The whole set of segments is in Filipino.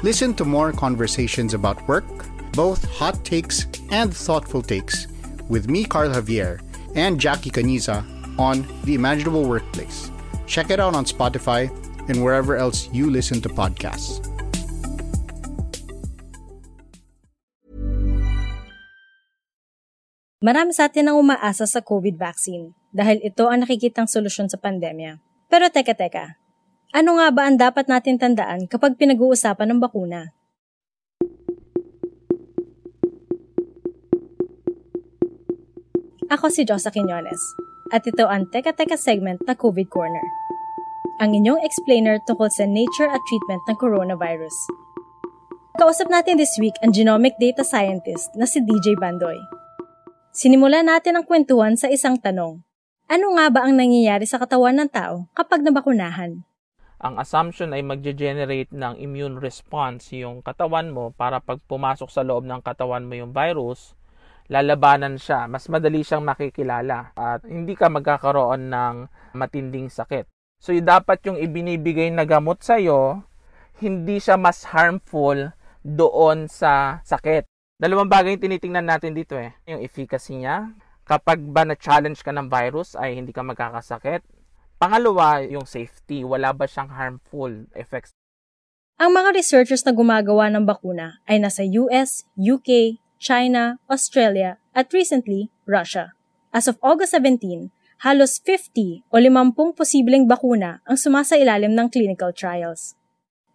Listen to more conversations about work, both hot takes and thoughtful takes, with me, Carl Javier, and Jackie Caniza on The Imaginable Workplace. Check it out on Spotify and wherever else you listen to podcasts. Marami sa atin ang umaasa sa COVID vaccine dahil ito ang nakikitang solusyon sa pandemya. Pero teka teka, ano nga ba ang dapat natin tandaan kapag pinag-uusapan ng bakuna? Ako si Josa Quiñones at ito ang Teka Teka segment na COVID Corner. Ang inyong explainer tungkol sa nature at treatment ng coronavirus. Kausap natin this week ang genomic data scientist na si DJ Bandoy. Sinimula natin ang kwentuhan sa isang tanong. Ano nga ba ang nangyayari sa katawan ng tao kapag nabakunahan? Ang assumption ay magge-generate ng immune response yung katawan mo para pag pumasok sa loob ng katawan mo yung virus, lalabanan siya. Mas madali siyang makikilala at hindi ka magkakaroon ng matinding sakit. So, dapat yung ibinibigay na gamot sa'yo, hindi siya mas harmful doon sa sakit. Dalawang bagay yung tinitingnan natin dito eh. Yung efficacy niya. Kapag ba na-challenge ka ng virus ay hindi ka magkakasakit. Pangalawa, yung safety. Wala ba siyang harmful effects? Ang mga researchers na gumagawa ng bakuna ay nasa US, UK, China, Australia, at recently, Russia. As of August 17, halos 50 o 50 posibleng bakuna ang sumasailalim ng clinical trials.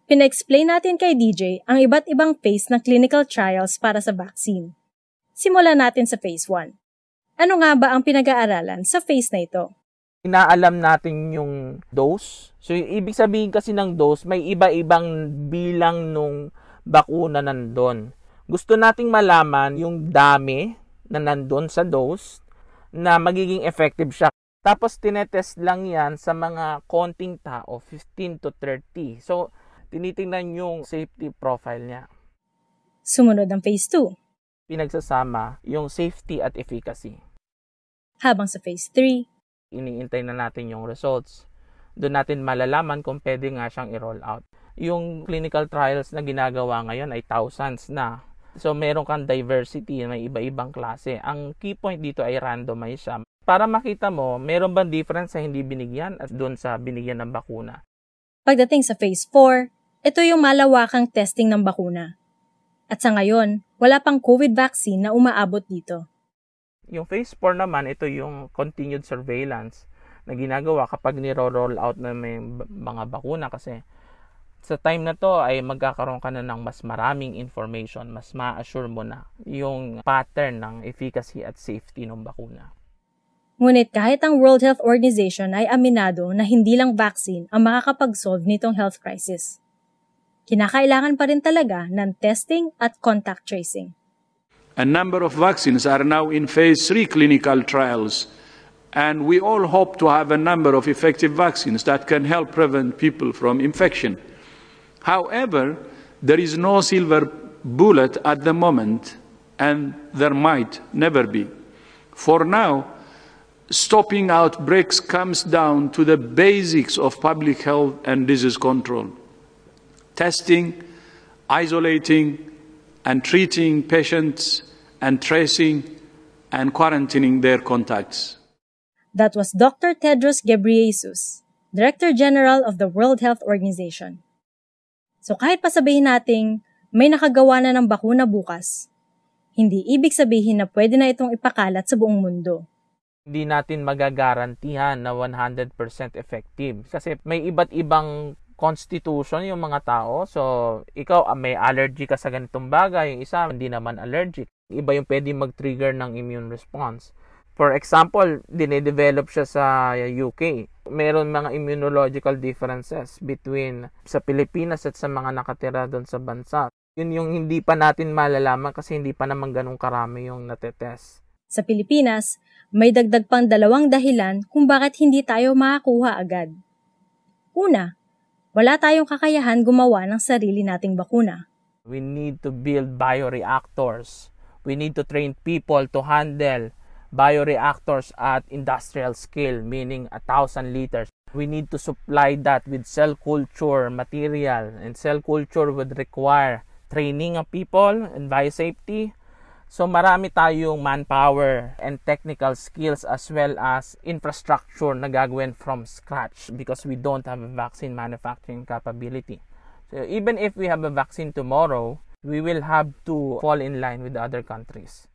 Pina-explain natin kay DJ ang iba't ibang phase ng clinical trials para sa vaccine. Simulan natin sa phase 1. Ano nga ba ang pinag-aaralan sa phase na ito? Inaalam natin yung dose. So, yung ibig sabihin kasi ng dose, may iba-ibang bilang nung bakuna nandun. Gusto nating malaman yung dami na nandun sa dose na magiging effective siya. Tapos, tinetest lang yan sa mga konting tao, 15 to 30. So, tinitingnan yung safety profile niya. Sumunod ang phase 2. Pinagsasama yung safety at efficacy. Habang sa phase 3, Iniintay na natin yung results. Doon natin malalaman kung pwede nga siyang i-roll out. Yung clinical trials na ginagawa ngayon ay thousands na. So, meron kang diversity, may iba-ibang klase. Ang key point dito ay randomize siya. Para makita mo, meron bang difference sa hindi binigyan at doon sa binigyan ng bakuna. pagdating sa phase 4, ito yung malawakang testing ng bakuna. At sa ngayon, wala pang COVID vaccine na umaabot dito. Yung phase 4 naman, ito yung continued surveillance na ginagawa kapag niro-roll out na may mga bakuna kasi sa time na to ay magkakaroon ka na ng mas maraming information, mas ma-assure mo na yung pattern ng efficacy at safety ng bakuna. Ngunit kahit ang World Health Organization ay aminado na hindi lang vaccine ang makakapag-solve nitong health crisis. Kinakailangan pa rin talaga ng testing at contact tracing. A number of vaccines are now in phase 3 clinical trials, and we all hope to have a number of effective vaccines that can help prevent people from infection. However, there is no silver bullet at the moment, and there might never be. For now, stopping outbreaks comes down to the basics of public health and disease control testing, isolating, and treating patients, and tracing and quarantining their contacts. That was Dr. Tedros Ghebreyesus, Director General of the World Health Organization. So kahit pasabihin nating may nakagawa na ng bakuna bukas, hindi ibig sabihin na pwede na itong ipakalat sa buong mundo. Hindi natin magagarantihan na 100% effective kasi may iba't ibang constitution yung mga tao. So, ikaw ah, may allergy ka sa ganitong bagay, yung isa hindi naman allergic. Iba yung pwede mag-trigger ng immune response. For example, dinedevelop siya sa UK. Meron mga immunological differences between sa Pilipinas at sa mga nakatira doon sa bansa. Yun yung hindi pa natin malalaman kasi hindi pa naman ganun karami yung natetest. Sa Pilipinas, may dagdag pang dalawang dahilan kung bakit hindi tayo makakuha agad. Una, wala tayong kakayahan gumawa ng sarili nating bakuna. We need to build bioreactors. We need to train people to handle bioreactors at industrial scale, meaning a thousand liters. We need to supply that with cell culture material, and cell culture would require training of people and biosafety. So marami tayong manpower and technical skills as well as infrastructure na gagawin from scratch because we don't have a vaccine manufacturing capability. So even if we have a vaccine tomorrow, we will have to fall in line with the other countries.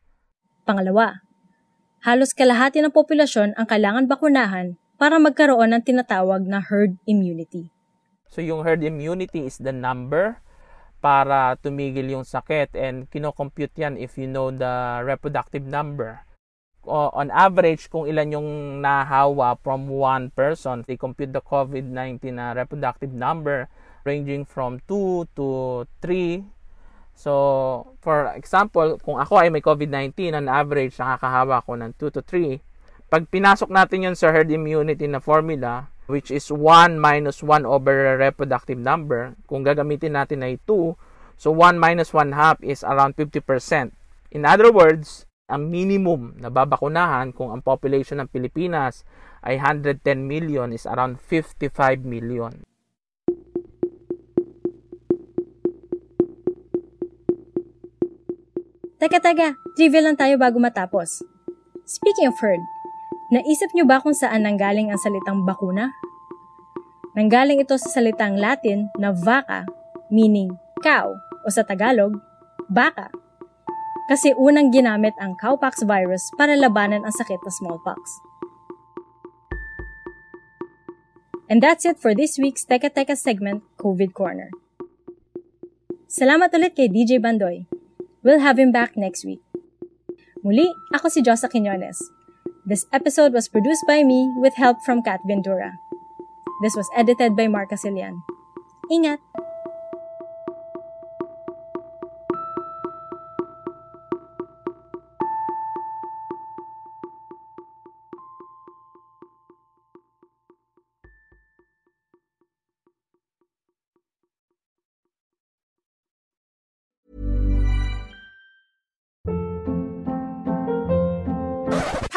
Pangalawa, halos kalahati ng populasyon ang kailangan bakunahan para magkaroon ng tinatawag na herd immunity. So yung herd immunity is the number para tumigil yung sakit and kinocompute yan if you know the reproductive number. on average, kung ilan yung nahawa from one person, they compute the COVID-19 na reproductive number ranging from 2 to 3. So, for example, kung ako ay may COVID-19, on average, nakakahawa ko ng 2 to 3. Pag pinasok natin yun sa herd immunity na formula, which is 1 minus 1 over reproductive number. Kung gagamitin natin ay 2, so 1 minus 1 half is around 50%. In other words, ang minimum na babakunahan kung ang population ng Pilipinas ay 110 million is around 55 million. Teka, teka, trivia lang tayo bago matapos. Speaking of herd, Naisip niyo ba kung saan nanggaling ang salitang bakuna? Nanggaling ito sa salitang Latin na vaca, meaning cow, o sa Tagalog, baka. Kasi unang ginamit ang cowpox virus para labanan ang sakit na smallpox. And that's it for this week's Teka Teka segment, COVID Corner. Salamat ulit kay DJ Bandoy. We'll have him back next week. Muli, ako si Josa Quinones. This episode was produced by me with help from Kat Ventura. This was edited by Mark Casilian. Ingat!